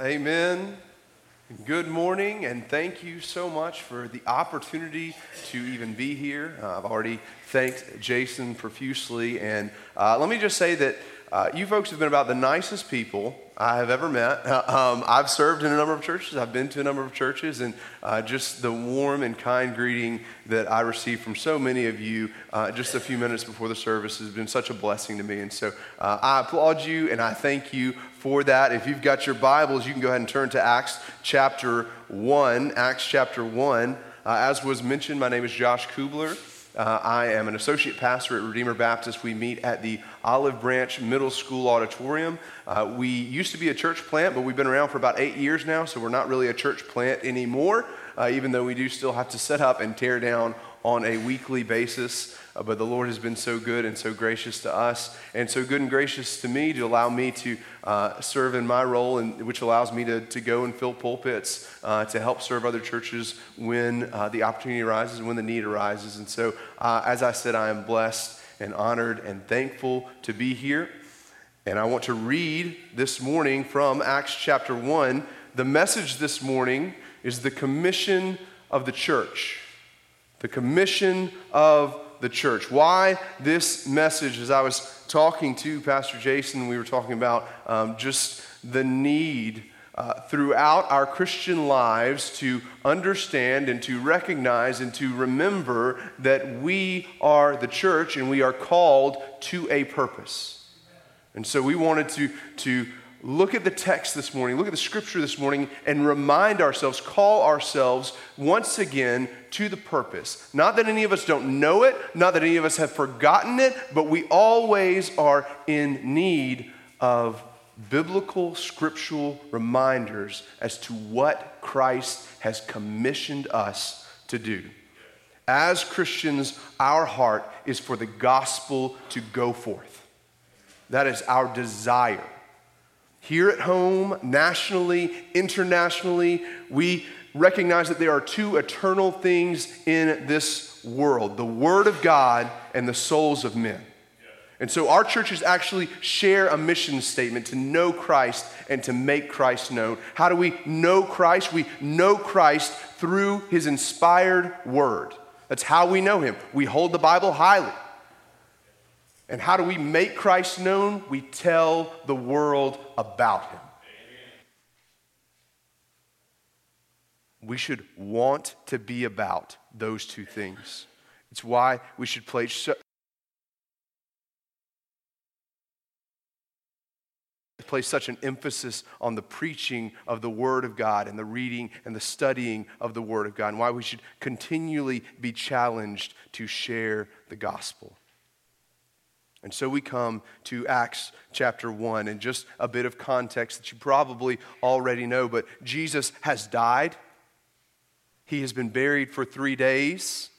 Amen. Good morning, and thank you so much for the opportunity to even be here. Uh, I've already thanked Jason profusely, and uh, let me just say that uh, you folks have been about the nicest people I have ever met. Um, I've served in a number of churches, I've been to a number of churches, and uh, just the warm and kind greeting that I received from so many of you uh, just a few minutes before the service has been such a blessing to me. And so uh, I applaud you and I thank you for that. If you've got your Bibles, you can go ahead and turn to Acts chapter 1. Acts chapter 1. Uh, as was mentioned, my name is Josh Kubler. Uh, I am an associate pastor at Redeemer Baptist. We meet at the Olive Branch Middle School Auditorium. Uh, we used to be a church plant, but we've been around for about eight years now, so we're not really a church plant anymore, uh, even though we do still have to set up and tear down on a weekly basis. Uh, but the Lord has been so good and so gracious to us, and so good and gracious to me to allow me to uh, serve in my role, and, which allows me to, to go and fill pulpits uh, to help serve other churches when uh, the opportunity arises, when the need arises. And so, uh, as I said, I am blessed and honored and thankful to be here. And I want to read this morning from Acts chapter 1. The message this morning is the commission of the church. The commission of the church. Why this message? As I was talking to Pastor Jason, we were talking about um, just the need uh, throughout our Christian lives to understand and to recognize and to remember that we are the church and we are called to a purpose. And so we wanted to, to look at the text this morning, look at the scripture this morning, and remind ourselves, call ourselves once again to the purpose. Not that any of us don't know it, not that any of us have forgotten it, but we always are in need of biblical, scriptural reminders as to what Christ has commissioned us to do. As Christians, our heart is for the gospel to go forth. That is our desire here at home, nationally, internationally, we recognize that there are two eternal things in this world the Word of God and the souls of men. And so our churches actually share a mission statement to know Christ and to make Christ known. How do we know Christ? We know Christ through his inspired word. That's how we know him. We hold the Bible highly. And how do we make Christ known? We tell the world about him. We should want to be about those two things. It's why we should place, place such an emphasis on the preaching of the Word of God and the reading and the studying of the Word of God, and why we should continually be challenged to share the gospel. And so we come to Acts chapter 1, and just a bit of context that you probably already know, but Jesus has died. He has been buried for three days.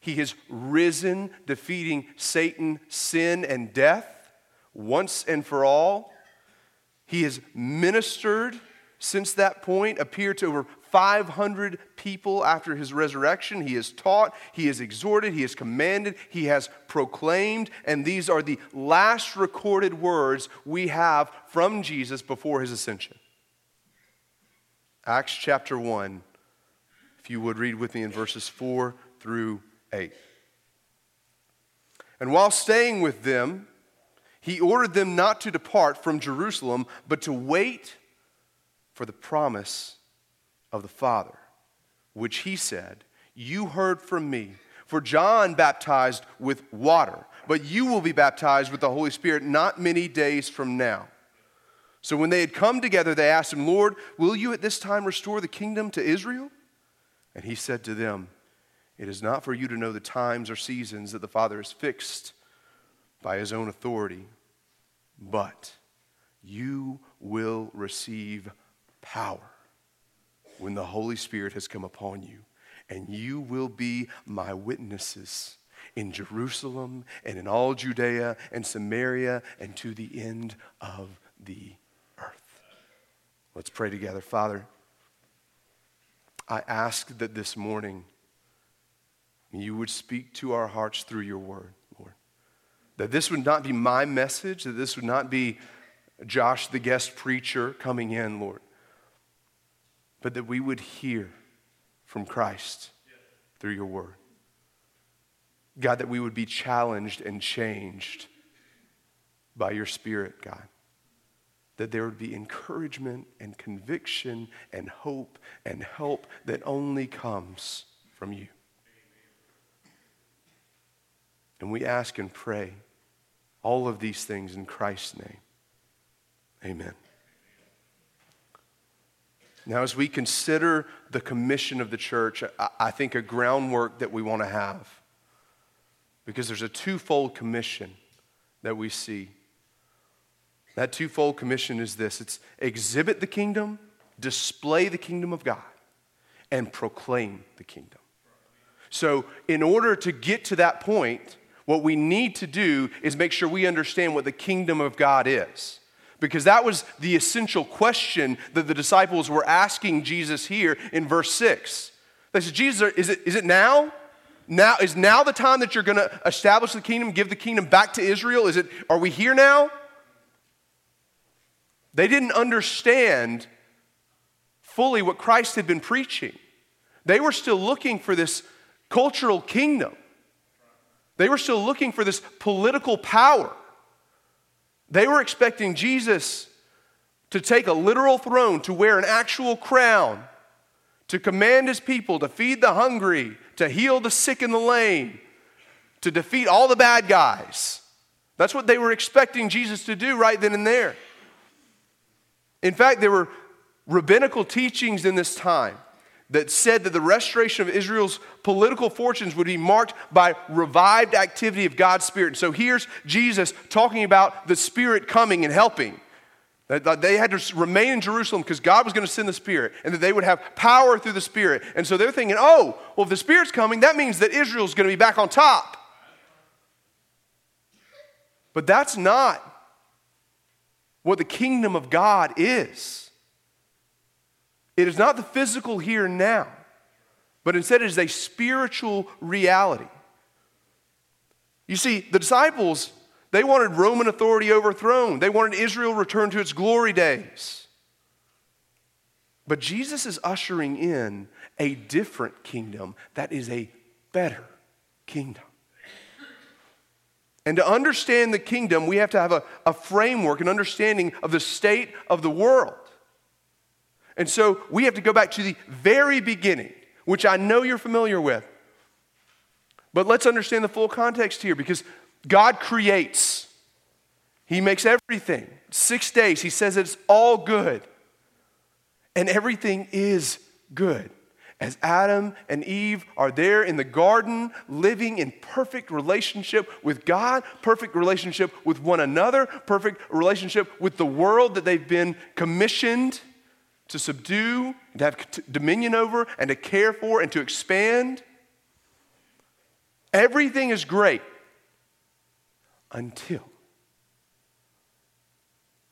He has risen, defeating Satan, sin, and death once and for all. He has ministered since that point, appeared to over 500 people after his resurrection. He has taught, he has exhorted, he has commanded, he has proclaimed, and these are the last recorded words we have from Jesus before his ascension. Acts chapter 1, if you would read with me in verses 4 through 8. And while staying with them, he ordered them not to depart from Jerusalem, but to wait for the promise of the Father, which he said, You heard from me. For John baptized with water, but you will be baptized with the Holy Spirit not many days from now. So when they had come together, they asked him, Lord, will you at this time restore the kingdom to Israel? And he said to them, It is not for you to know the times or seasons that the Father has fixed by his own authority, but you will receive power when the Holy Spirit has come upon you, and you will be my witnesses in Jerusalem and in all Judea and Samaria and to the end of the earth. Let's pray together. Father, I ask that this morning you would speak to our hearts through your word. That this would not be my message, that this would not be Josh, the guest preacher, coming in, Lord but that we would hear from Christ through your word. God, that we would be challenged and changed by your Spirit, God. That there would be encouragement and conviction and hope and help that only comes from you. And we ask and pray all of these things in Christ's name. Amen. Now, as we consider the commission of the church, I think a groundwork that we want to have, because there's a twofold commission that we see. That twofold commission is this it's exhibit the kingdom, display the kingdom of God, and proclaim the kingdom. So, in order to get to that point, what we need to do is make sure we understand what the kingdom of God is. Because that was the essential question that the disciples were asking Jesus here in verse 6. They said, Jesus, is it, is it now? Now is now the time that you're going to establish the kingdom, give the kingdom back to Israel? Is it are we here now? They didn't understand fully what Christ had been preaching. They were still looking for this cultural kingdom. They were still looking for this political power. They were expecting Jesus to take a literal throne, to wear an actual crown, to command his people, to feed the hungry, to heal the sick and the lame, to defeat all the bad guys. That's what they were expecting Jesus to do right then and there. In fact, there were rabbinical teachings in this time that said that the restoration of Israel's political fortunes would be marked by revived activity of God's Spirit. So here's Jesus talking about the Spirit coming and helping. That they had to remain in Jerusalem because God was going to send the Spirit and that they would have power through the Spirit. And so they're thinking, oh, well, if the Spirit's coming, that means that Israel's going to be back on top. But that's not what the kingdom of God is. It is not the physical here now, but instead it is a spiritual reality. You see, the disciples, they wanted Roman authority overthrown, they wanted Israel returned to its glory days. But Jesus is ushering in a different kingdom that is a better kingdom. And to understand the kingdom, we have to have a, a framework, an understanding of the state of the world. And so we have to go back to the very beginning, which I know you're familiar with. But let's understand the full context here because God creates, He makes everything. Six days, He says it's all good. And everything is good. As Adam and Eve are there in the garden, living in perfect relationship with God, perfect relationship with one another, perfect relationship with the world that they've been commissioned to subdue, and to have dominion over, and to care for, and to expand. Everything is great until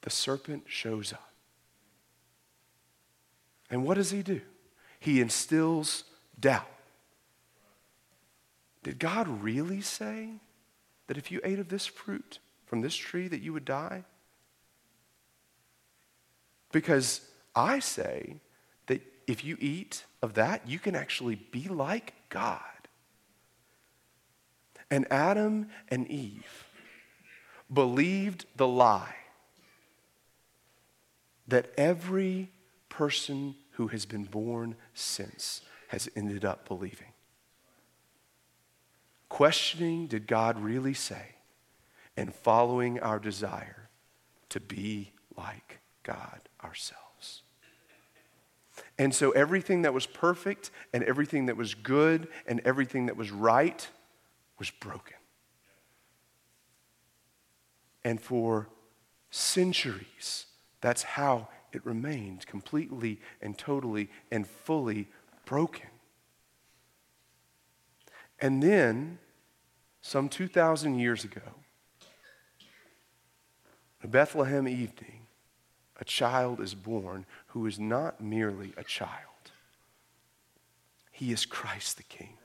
the serpent shows up. And what does he do? He instills doubt. Did God really say that if you ate of this fruit from this tree that you would die? Because I say that if you eat of that, you can actually be like God. And Adam and Eve believed the lie that every person who has been born since has ended up believing. Questioning, did God really say? And following our desire to be like God ourselves. And so everything that was perfect and everything that was good and everything that was right was broken. And for centuries, that's how it remained completely and totally and fully broken. And then, some 2,000 years ago, a Bethlehem evening, a child is born who is not merely a child, he is Christ the King.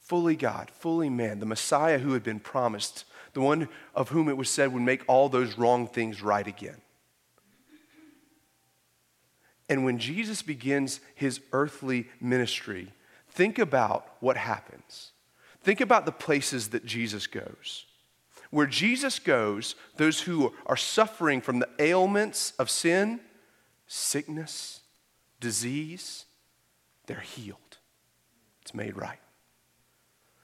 Fully God, fully man, the Messiah who had been promised, the one of whom it was said would make all those wrong things right again. And when Jesus begins his earthly ministry, think about what happens. Think about the places that Jesus goes. Where Jesus goes, those who are suffering from the ailments of sin, sickness, disease, they're healed. It's made right.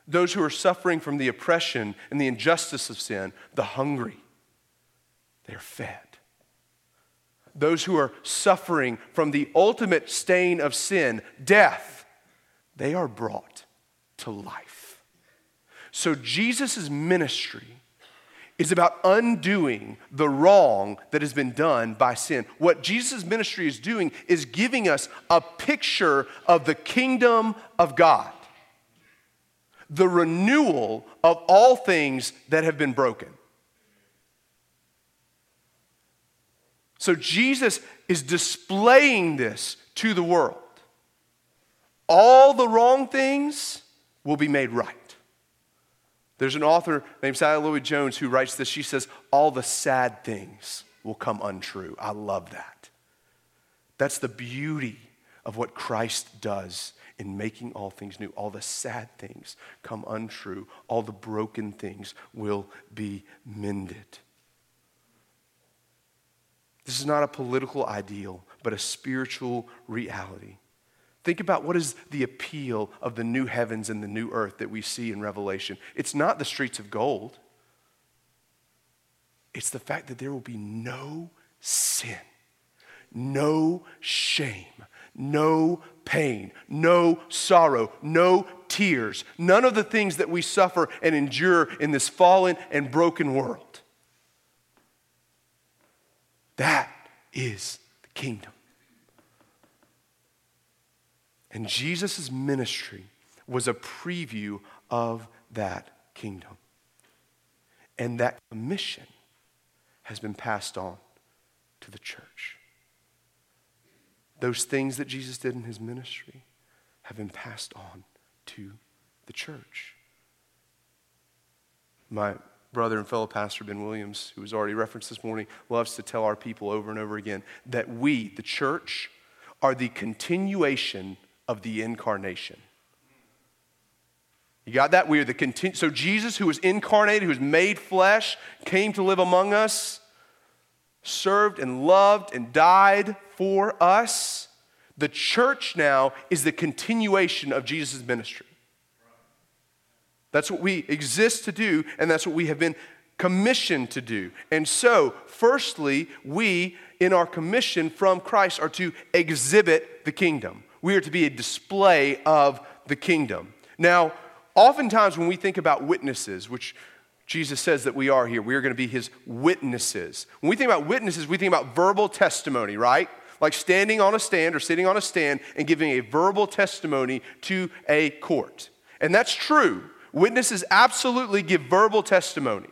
Those who are suffering from the oppression and the injustice of sin, the hungry, they're fed. Those who are suffering from the ultimate stain of sin, death, they are brought to life. So Jesus' ministry is about undoing the wrong that has been done by sin. What Jesus' ministry is doing is giving us a picture of the kingdom of God, the renewal of all things that have been broken. So Jesus is displaying this to the world. All the wrong things will be made right. There's an author named Sally Lloyd Jones who writes this. She says, All the sad things will come untrue. I love that. That's the beauty of what Christ does in making all things new. All the sad things come untrue, all the broken things will be mended. This is not a political ideal, but a spiritual reality. Think about what is the appeal of the new heavens and the new earth that we see in Revelation. It's not the streets of gold, it's the fact that there will be no sin, no shame, no pain, no sorrow, no tears, none of the things that we suffer and endure in this fallen and broken world. That is the kingdom. And Jesus' ministry was a preview of that kingdom. And that commission has been passed on to the church. Those things that Jesus did in his ministry have been passed on to the church. My brother and fellow pastor Ben Williams, who was already referenced this morning, loves to tell our people over and over again that we, the church, are the continuation of the incarnation. You got that? We are the continu- so Jesus, who was incarnated, who was made flesh, came to live among us, served and loved and died for us. The church now is the continuation of Jesus' ministry. That's what we exist to do, and that's what we have been commissioned to do. And so, firstly, we in our commission from Christ are to exhibit the kingdom. We are to be a display of the kingdom. Now, oftentimes when we think about witnesses, which Jesus says that we are here, we are going to be his witnesses. When we think about witnesses, we think about verbal testimony, right? Like standing on a stand or sitting on a stand and giving a verbal testimony to a court. And that's true. Witnesses absolutely give verbal testimony.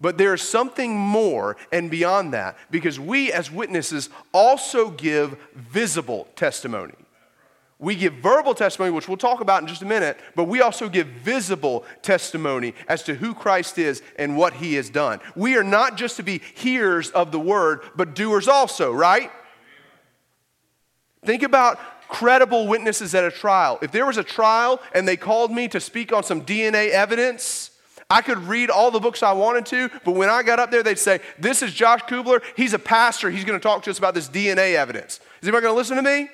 But there is something more and beyond that because we, as witnesses, also give visible testimony. We give verbal testimony, which we'll talk about in just a minute, but we also give visible testimony as to who Christ is and what he has done. We are not just to be hearers of the word, but doers also, right? Think about credible witnesses at a trial. If there was a trial and they called me to speak on some DNA evidence, I could read all the books I wanted to, but when I got up there, they'd say, This is Josh Kubler. He's a pastor. He's going to talk to us about this DNA evidence. Is anybody going to listen to me?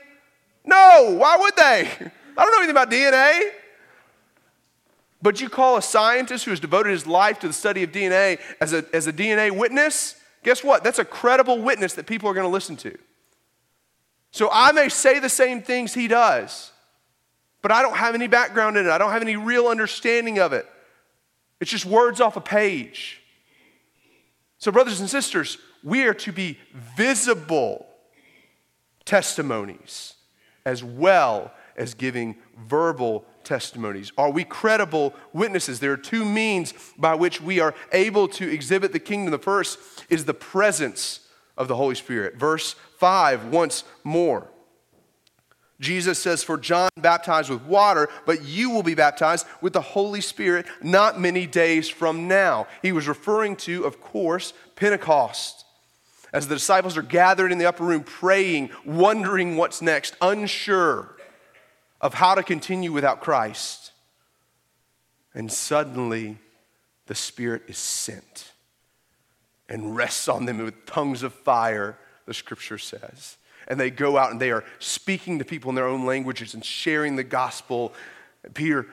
No. Why would they? I don't know anything about DNA. But you call a scientist who has devoted his life to the study of DNA as a, as a DNA witness, guess what? That's a credible witness that people are going to listen to. So I may say the same things he does, but I don't have any background in it. I don't have any real understanding of it. It's just words off a page. So, brothers and sisters, we are to be visible testimonies as well as giving verbal testimonies. Are we credible witnesses? There are two means by which we are able to exhibit the kingdom. The first is the presence of the Holy Spirit. Verse 5, once more. Jesus says, For John baptized with water, but you will be baptized with the Holy Spirit not many days from now. He was referring to, of course, Pentecost. as the disciples are gathered in the upper room praying, wondering what's next, unsure of how to continue without Christ. And suddenly, the Spirit is sent and rests on them with tongues of fire, the scripture says. And they go out and they are speaking to people in their own languages and sharing the gospel. Peter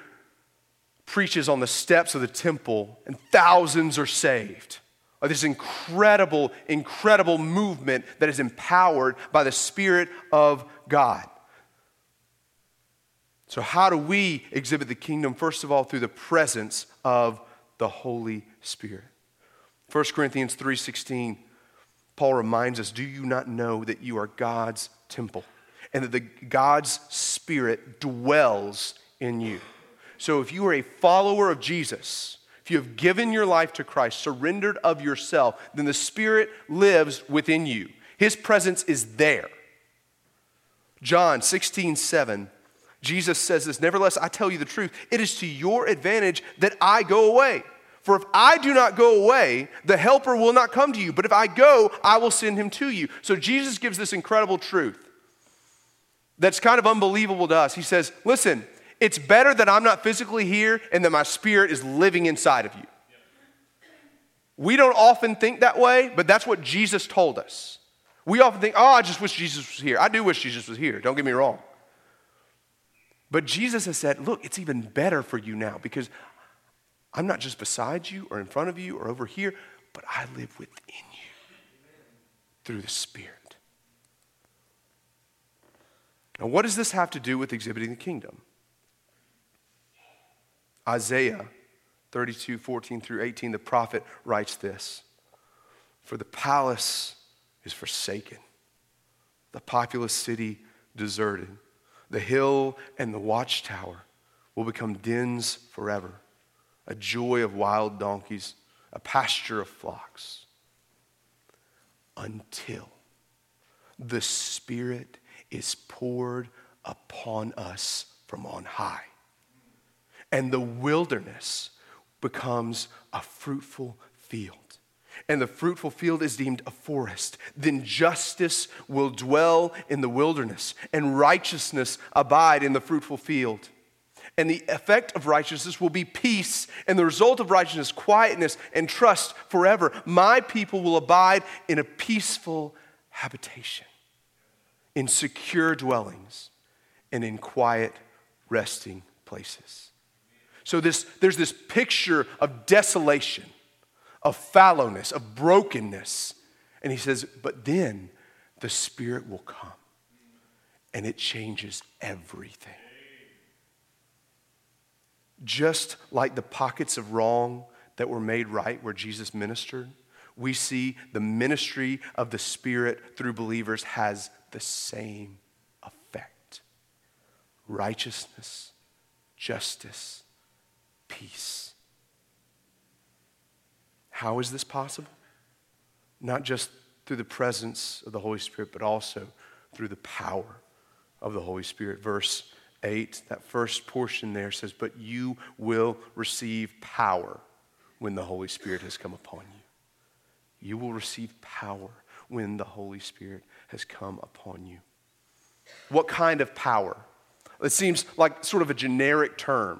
preaches on the steps of the temple, and thousands are saved. Uh, this incredible, incredible movement that is empowered by the Spirit of God. So, how do we exhibit the kingdom? First of all, through the presence of the Holy Spirit. 1 Corinthians 3:16 Paul reminds us, "Do you not know that you are God's temple and that the God's spirit dwells in you?" So if you are a follower of Jesus, if you have given your life to Christ, surrendered of yourself, then the spirit lives within you. His presence is there. John 16, 7, Jesus says this, Nevertheless, I tell you the truth, it is to your advantage that I go away. For if I do not go away, the helper will not come to you. But if I go, I will send him to you. So Jesus gives this incredible truth that's kind of unbelievable to us. He says, Listen, it's better that I'm not physically here and that my spirit is living inside of you. We don't often think that way, but that's what Jesus told us. We often think, oh, I just wish Jesus was here. I do wish Jesus was here, don't get me wrong. But Jesus has said, look, it's even better for you now because I'm not just beside you or in front of you or over here, but I live within you through the Spirit. Now, what does this have to do with exhibiting the kingdom? Isaiah 32, 14 through 18, the prophet writes this For the palace is forsaken, the populous city deserted, the hill and the watchtower will become dens forever a joy of wild donkeys, a pasture of flocks, until the Spirit is poured upon us from on high. And the wilderness becomes a fruitful field. And the fruitful field is deemed a forest. Then justice will dwell in the wilderness, and righteousness abide in the fruitful field and the effect of righteousness will be peace, and the result of righteousness, quietness and trust forever. My people will abide in a peaceful habitation, in secure dwellings, and in quiet resting places. So this, there's this picture of desolation, of fallowness, of brokenness. And he says, but then the Spirit will come and it changes everything. Just like the pockets of wrong that were made right where Jesus ministered, we see the ministry of the Spirit through believers has the same effect righteousness, justice, peace. How is this possible? Not just through the presence of the Holy Spirit, but also through the power of the Holy Spirit. Verse 8, that first portion there says, But you will receive power when the Holy Spirit has come upon you. You will receive power when the Holy Spirit has come upon you. What kind of power? It seems like sort of a generic term.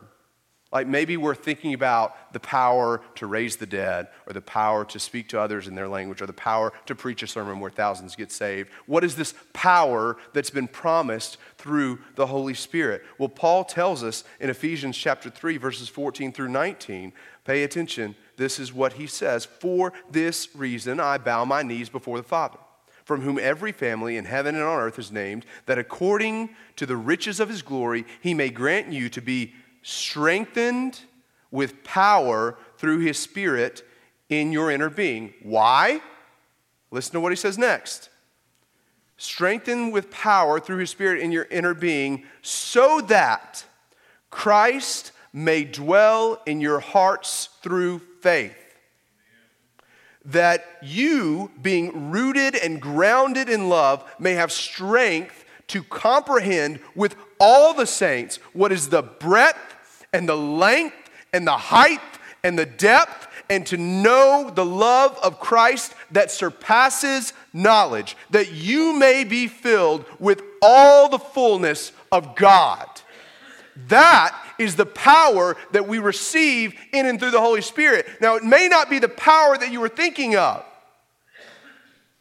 Like maybe we're thinking about the power to raise the dead, or the power to speak to others in their language, or the power to preach a sermon where thousands get saved. What is this power that's been promised through the Holy Spirit? Well, Paul tells us in Ephesians chapter 3, verses 14 through 19. Pay attention. This is what he says For this reason I bow my knees before the Father from whom every family in heaven and on earth is named, that according to the riches of his glory, he may grant you to be strengthened with power through his spirit in your inner being. Why? Listen to what he says next. Strengthened with power through his spirit in your inner being, so that Christ may dwell in your hearts through faith. That you, being rooted and grounded in love, may have strength to comprehend with all the saints what is the breadth and the length and the height and the depth and to know the love of Christ that surpasses knowledge, that you may be filled with all the fullness of God. That is the power that we receive in and through the Holy Spirit. Now, it may not be the power that you were thinking of.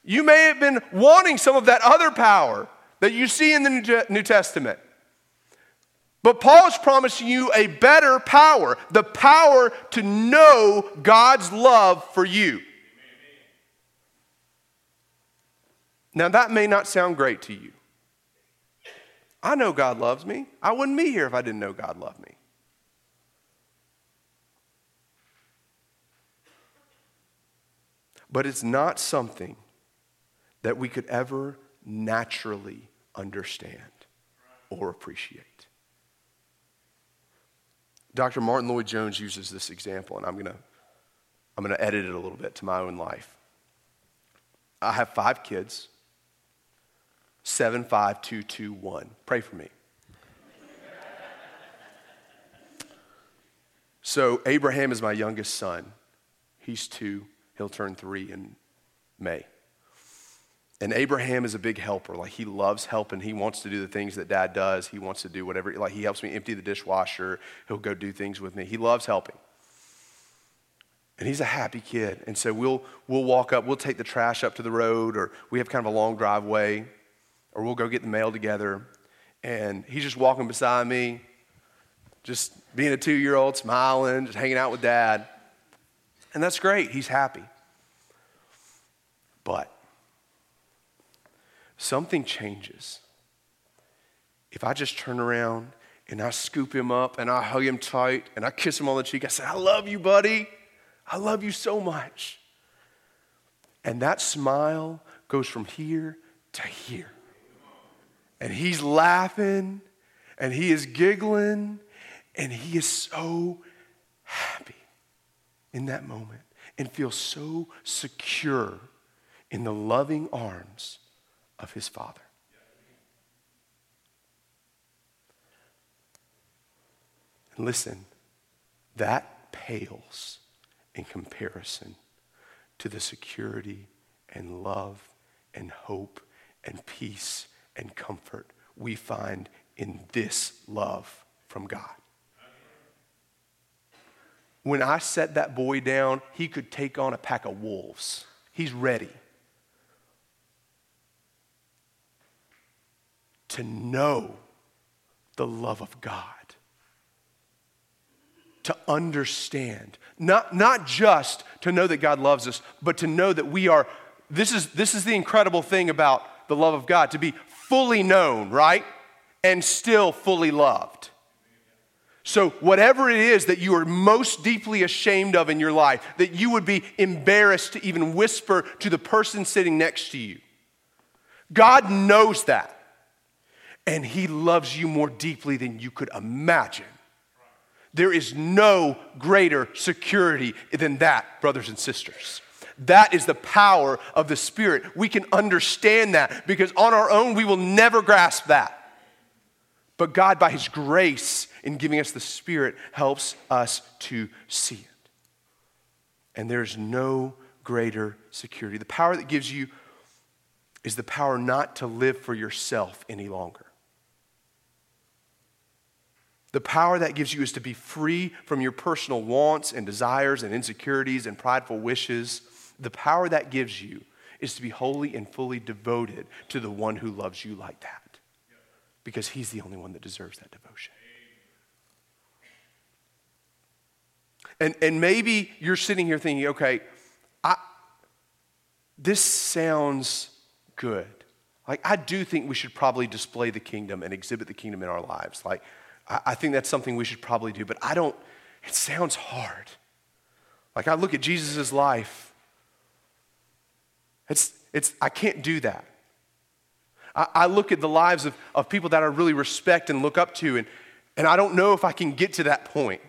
You may have been wanting some of that other power that you see in the New Testament. But Paul is promising you a better power the power to know God's love for you. Now, that may not sound great to you. I know God loves me. I wouldn't be here if I didn't know God loved me. But it's not something that we could ever naturally understand or appreciate. Dr. Martyn Lloyd-Jones uses this example, and I'm going to I'm going to edit it a little bit to my own life. I have five kids 75221. Pray for me. so, Abraham is my youngest son. He's two, he'll turn three in May. And Abraham is a big helper. Like he loves helping. He wants to do the things that dad does. He wants to do whatever. Like he helps me empty the dishwasher. He'll go do things with me. He loves helping. And he's a happy kid. And so we'll, we'll walk up, we'll take the trash up to the road, or we have kind of a long driveway, or we'll go get the mail together. And he's just walking beside me, just being a two year old, smiling, just hanging out with dad. And that's great. He's happy. But something changes. If I just turn around and I scoop him up and I hug him tight and I kiss him on the cheek, I say, I love you, buddy. I love you so much. And that smile goes from here to here. And he's laughing and he is giggling and he is so happy in that moment and feels so secure in the loving arms of his Father. And listen, that pales in comparison to the security and love and hope and peace and comfort we find in this love from God. When I set that boy down, he could take on a pack of wolves. He's ready. To know the love of God, to understand, not, not just to know that God loves us, but to know that we are. This is, this is the incredible thing about the love of God to be fully known, right? And still fully loved. So, whatever it is that you are most deeply ashamed of in your life, that you would be embarrassed to even whisper to the person sitting next to you, God knows that and He loves you more deeply than you could imagine. There is no greater security than that, brothers and sisters. That is the power of the Spirit. We can understand that because on our own we will never grasp that. But God, by His grace in giving us the Spirit, helps us to see it. And there's no greater security. The power that gives you is the power not to live for yourself any longer. The power that gives you is to be free from your personal wants and desires and insecurities and prideful wishes. The power that gives you is to be wholly and fully devoted to the one who loves you like that. Because he's the only one that deserves that devotion. And, and maybe you're sitting here thinking, okay, I, this sounds good. Like, I do think we should probably display the kingdom and exhibit the kingdom in our lives. Like, I, think that's something we should probably do, but I don't, it sounds hard. Like I look at Jesus' life, it's, it's, I can't do that. I, I look at the lives of, of people that I really respect and look up to, and, and I don't know if I can get to that point.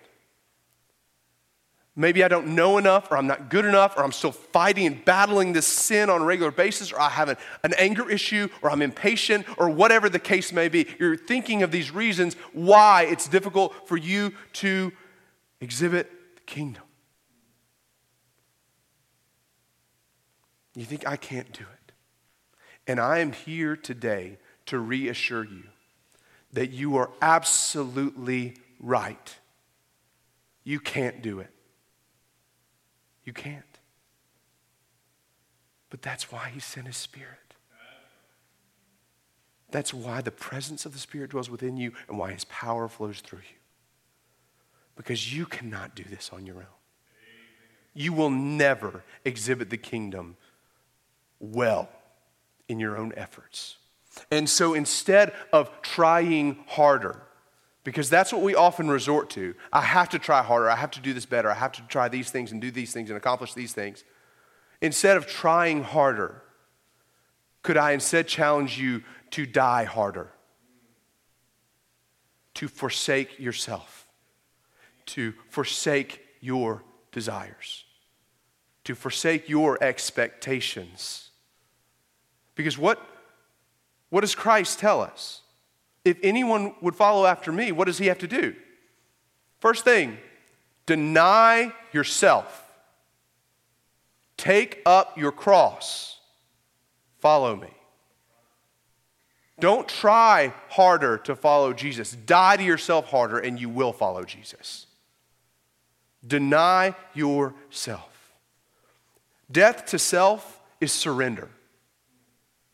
Maybe I don't know enough, or I'm not good enough, or I'm still fighting and battling this sin on a regular basis, or I have an, an, anger issue, or I'm impatient, or whatever the case may be. You're thinking of these reasons why it's difficult for you to exhibit the kingdom. You think, I can't do it. And I am here today to reassure you that you are absolutely right. You can't do it. You can't. But that's why he sent his spirit. That's why the presence of the Spirit dwells within you and why his power flows through you. Because you cannot do this on your own. You will never exhibit the kingdom well in your own efforts. And so instead of trying harder, because that's what we often resort to. I have to try harder. I have to do this better. I have to try these things and do these things and accomplish these things. Instead of trying harder, could I instead challenge you to die harder? To forsake yourself, to forsake your desires, to forsake your expectations. Because what, what does Christ tell us? If anyone would follow after me, what does he have to do? First thing, deny yourself. Take up your cross. Follow me. Don't try harder to follow Jesus. Die to yourself harder, and you will follow Jesus. Deny yourself. Death to self is surrender.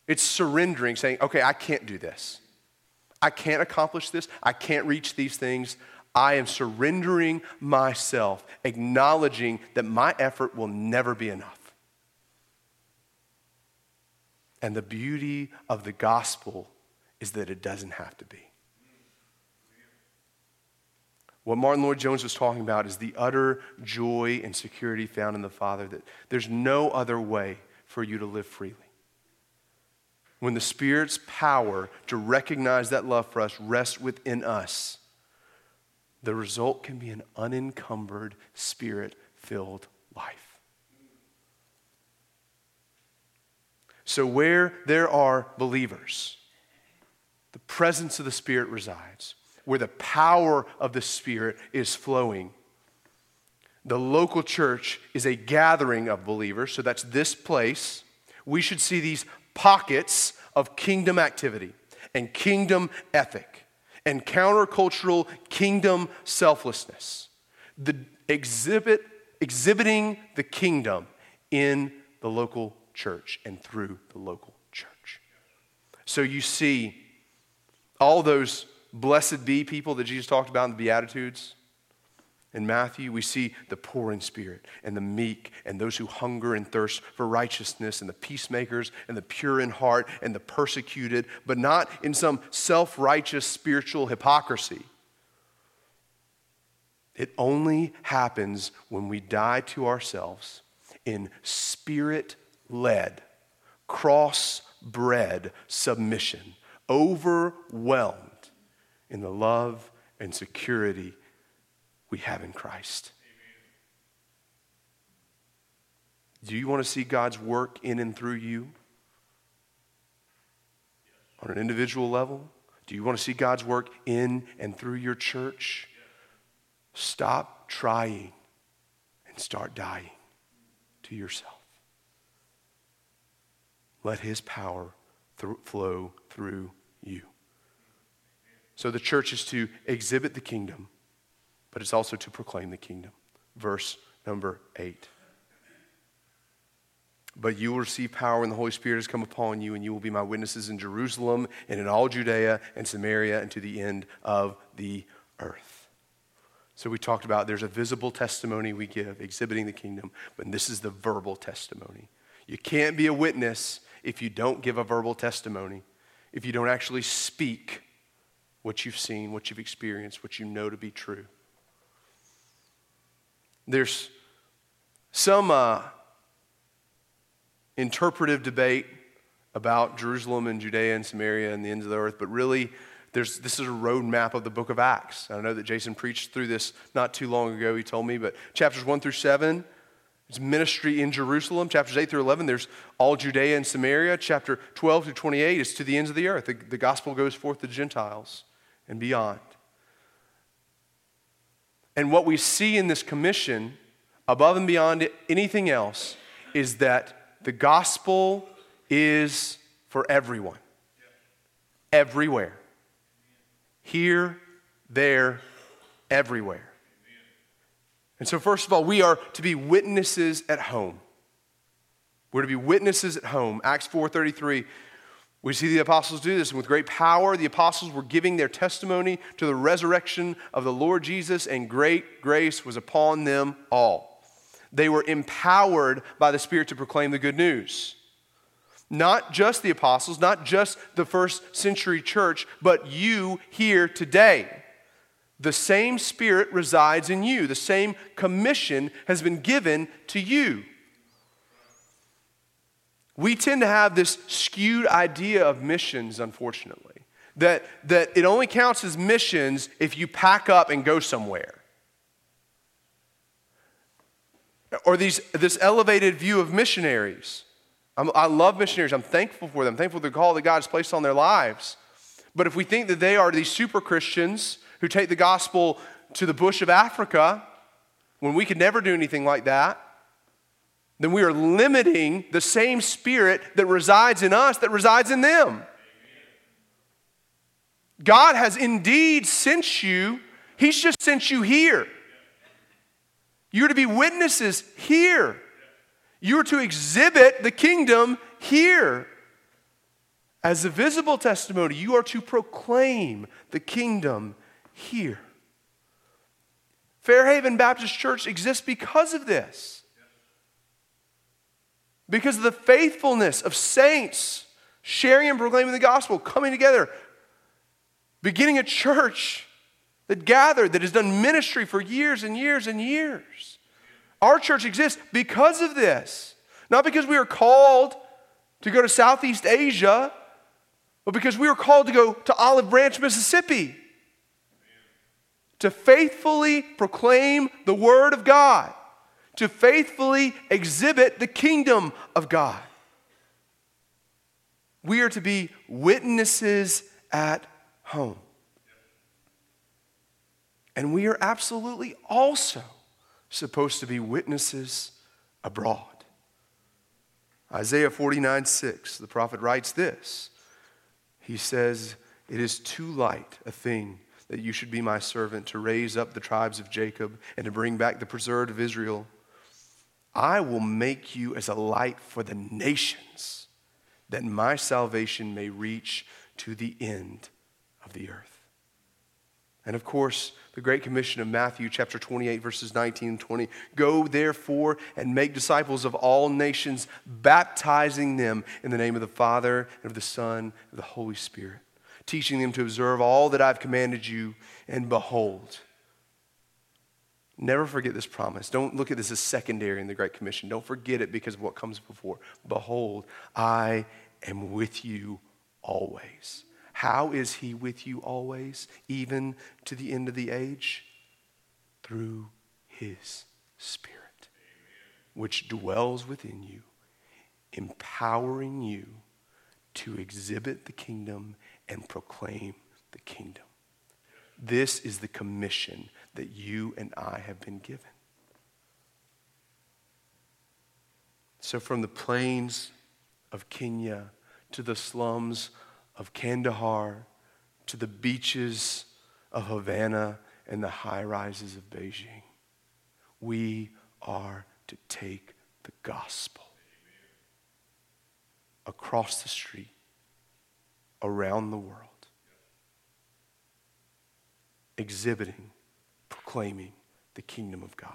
It's surrendering, saying, okay, I can't do this. I can't accomplish this. I can't reach these things. I am surrendering myself, acknowledging that my effort will never be enough. And the beauty of the gospel is that it doesn't have to be. What Martyn Lloyd-Jones was talking about is the utter joy and security found in the Father, that there's no other way for you to live freely when the Spirit's power to recognize that love for us rests within us, the result can be an unencumbered, spirit filled life. So, where there are believers, the presence of the Spirit resides, where the power of the Spirit is flowing. The local church is a gathering of believers, so that's this place. We should see these pockets of kingdom activity and kingdom ethic and countercultural kingdom selflessness. The exhibit, exhibiting the kingdom in the local church and through the local church. So you see all those blessed be people that Jesus talked about in the Beatitudes in Matthew, we see the poor in spirit and the meek and those who hunger and thirst for righteousness and the peacemakers and the pure in heart and the persecuted, but not in some self righteous spiritual hypocrisy. It only happens when we die to ourselves in spirit led, cross bred submission, overwhelmed in the love and security we have in Christ. Do you want to see God's work in and through you? On an individual level? Do you want to see God's work in and through your church? Stop trying and start dying to yourself. Let His power th- flow through you. So the church is to exhibit the kingdom but it's also to proclaim the kingdom. Verse number eight. But you will receive power when the Holy Spirit has come upon you, and you will be my witnesses in Jerusalem and in all Judea and Samaria and to the end of the earth. So we talked about there's a visible testimony we give, exhibiting the kingdom, but this is the verbal testimony. You can't be a witness if you don't give a verbal testimony, if you don't actually speak what you've seen, what you've experienced, what you know to be true. There's some uh, interpretive debate about Jerusalem and Judea and Samaria and the ends of the earth, but really, there's, this is a roadmap of the book of Acts. I know that Jason preached through this not too long ago, he told me, but chapters 1 through 7, it's ministry in Jerusalem. Chapters 8 through 11, there's all Judea and Samaria. Chapter 12 through 28 is to the ends of the earth. The, the gospel goes forth to the Gentiles and beyond. And what we see in this commission, above and beyond anything else, is that the gospel is for everyone, everywhere. Here, there, everywhere. And so, first of all, we are to be witnesses at home. We're to be witnesses at home. Acts 4:33. We see the apostles do this, and with great power, the apostles were giving their testimony to the resurrection of the Lord Jesus, and great grace was upon them all. They were empowered by the Spirit to proclaim the good news. Not just the apostles, not just the first century church, but you here today. The same Spirit resides in you. The same commission has been given to you. We tend to have this skewed idea of missions, unfortunately, that, that it only counts as missions if you pack up and go somewhere. Or these, this elevated view of missionaries. I'm, i love missionaries. I'm thankful for them. I'm thankful for the call that God has placed on their lives. But if we think that they are these super Christians who take the gospel to the bush of Africa, when we could never do anything like that, then we are limiting the same spirit that resides in us that resides in them. God has indeed sent you, He's just sent you here. You're to be witnesses here. You're to exhibit the kingdom here. As a visible testimony, you are to proclaim the kingdom here. Fairhaven Baptist Church exists because of this because of the faithfulness of saints sharing and proclaiming the gospel, coming together, beginning a church that gathered, that has done ministry for years and years and years. Our church exists because of this. Not because we are called to go to Southeast Asia, but because we are called to go to Olive Branch, Mississippi, to faithfully proclaim the Word of God to faithfully exhibit the kingdom of God. We are to be witnesses at home. And we are absolutely also supposed to be witnesses abroad. Isaiah 49 6, the prophet writes this. He says, It is too light a thing that you should be my servant to raise up the tribes of Jacob and to bring back the preserved of Israel. I will make you as a light for the nations, that my salvation may reach to the end of the earth. And of course, the Great Commission of Matthew, chapter 28, verses 19 and 20 Go therefore and make disciples of all nations, baptizing them in the name of the Father, and of the Son, and of the Holy Spirit, teaching them to observe all that I've commanded you, and behold, Never forget this promise. Don't look at this as secondary in the Great Commission. Don't forget it because of what comes before. Behold, I am with you always. How is he with you always, even to the end of the age? Through his Spirit, which dwells within you, empowering you to exhibit the kingdom and proclaim the kingdom. This is the commission that you and I have been given. So, from the plains of Kenya to the slums of Kandahar to the beaches of Havana and the high rises of Beijing, we are to take the gospel across the street, around the world, exhibiting proclaiming the kingdom of God.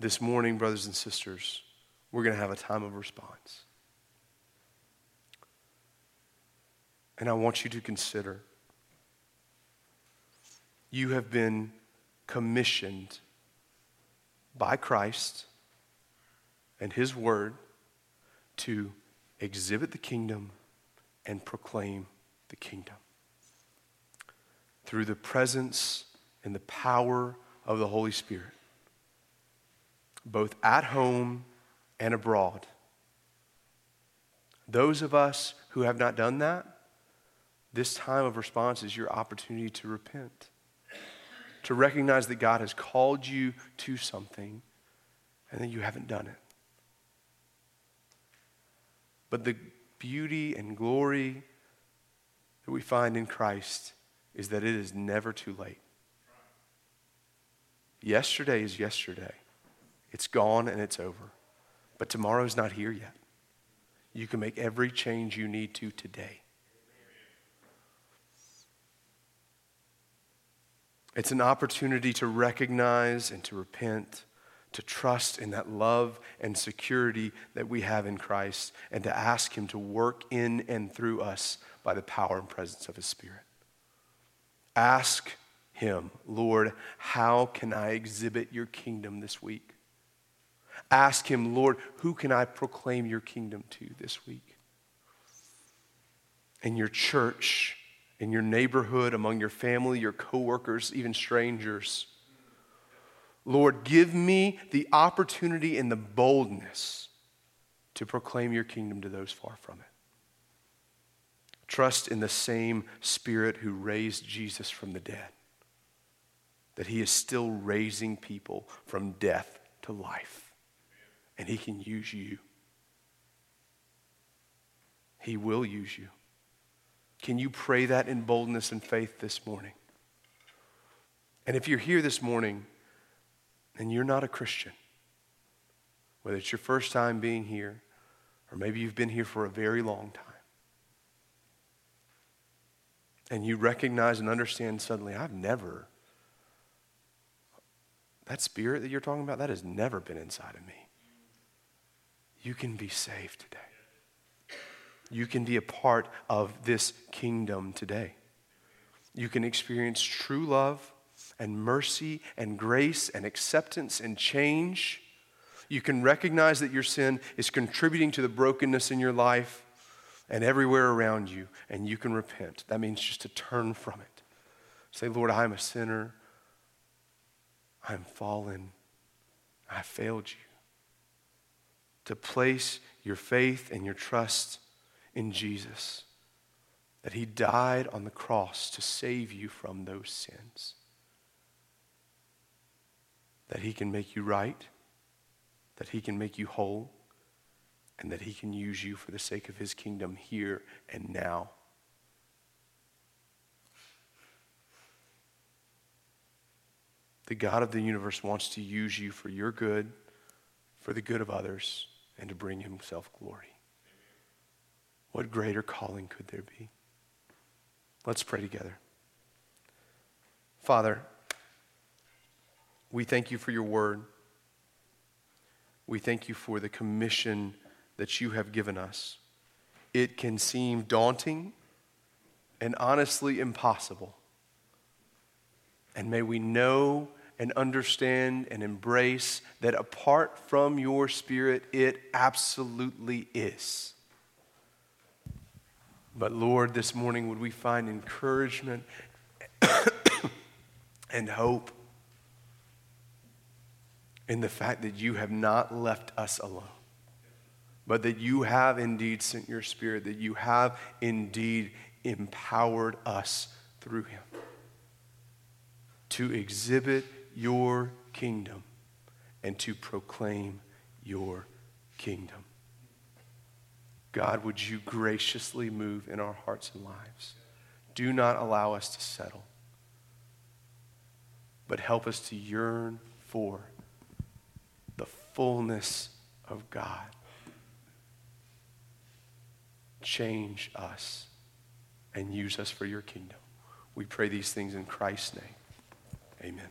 This morning, brothers and sisters, we're going to have a time of response. And I want you to consider you have been commissioned by Christ and His Word to exhibit the kingdom and proclaim the kingdom. Through the presence and the power of the Holy Spirit, both at home and abroad. Those of us who have not done that, this time of response is your opportunity to repent. to recognize that God has called you to something and that you haven't done it. But the beauty and glory that we find in Christ is that it is never too late. Yesterday is yesterday. It's gone and it's over. But tomorrow's not here yet. You can make every change you need to today. It's an opportunity to recognize and to repent, to trust in that love and security that we have in Christ, and to ask Him to work in and through us by the power and presence of His Spirit. Ask Him, Lord, how can I exhibit your kingdom this week? Ask Him, Lord, who can I proclaim your kingdom to this week? In your church, in your neighborhood, among your family, your coworkers, even strangers. Lord, give me the opportunity and the boldness to proclaim your kingdom to those far from it. Trust in the same Spirit who raised Jesus from the dead, that He is still raising people from death to life, and He can use you. He will use you. Can you pray that in boldness and faith this morning? And if you're here this morning and you're not a Christian, whether it's your first time being here or maybe you've been here for a very long time, and you recognize and understand suddenly, I've never, that spirit that you're talking about, that has never been inside of me. You can be saved today you can be a part of this kingdom today. You can experience true love and mercy and grace and acceptance and change. You can recognize that your sin is contributing to the brokenness in your life and everywhere around you, and you can repent. That means just to turn from it. Say, Lord, I'm a sinner. I'm fallen. I failed you. To place your faith and your trust in Jesus, that he died on the cross to save you from those sins, that he can make you right, that he can make you whole, and that he can use you for the sake of his kingdom here and now. The God of the universe wants to use you for your good, for the good of others, and to bring himself glory. What greater calling could there be? Let's pray together. Father, we thank you for your word. We thank you for the commission that you have given us. It can seem daunting and honestly impossible. And may we know and understand and embrace that apart from your Spirit, it absolutely is. But Lord, this morning, would we find encouragement and hope in the fact that you have not left us alone, but that you have indeed sent your Spirit, that you have indeed empowered us through Him to exhibit your kingdom and to proclaim your kingdom. God, would you graciously move in our hearts and lives? Do not allow us to settle, but help us to yearn for fullness of God. Change us and use us for your kingdom. We pray these things in Christ's name. Amen.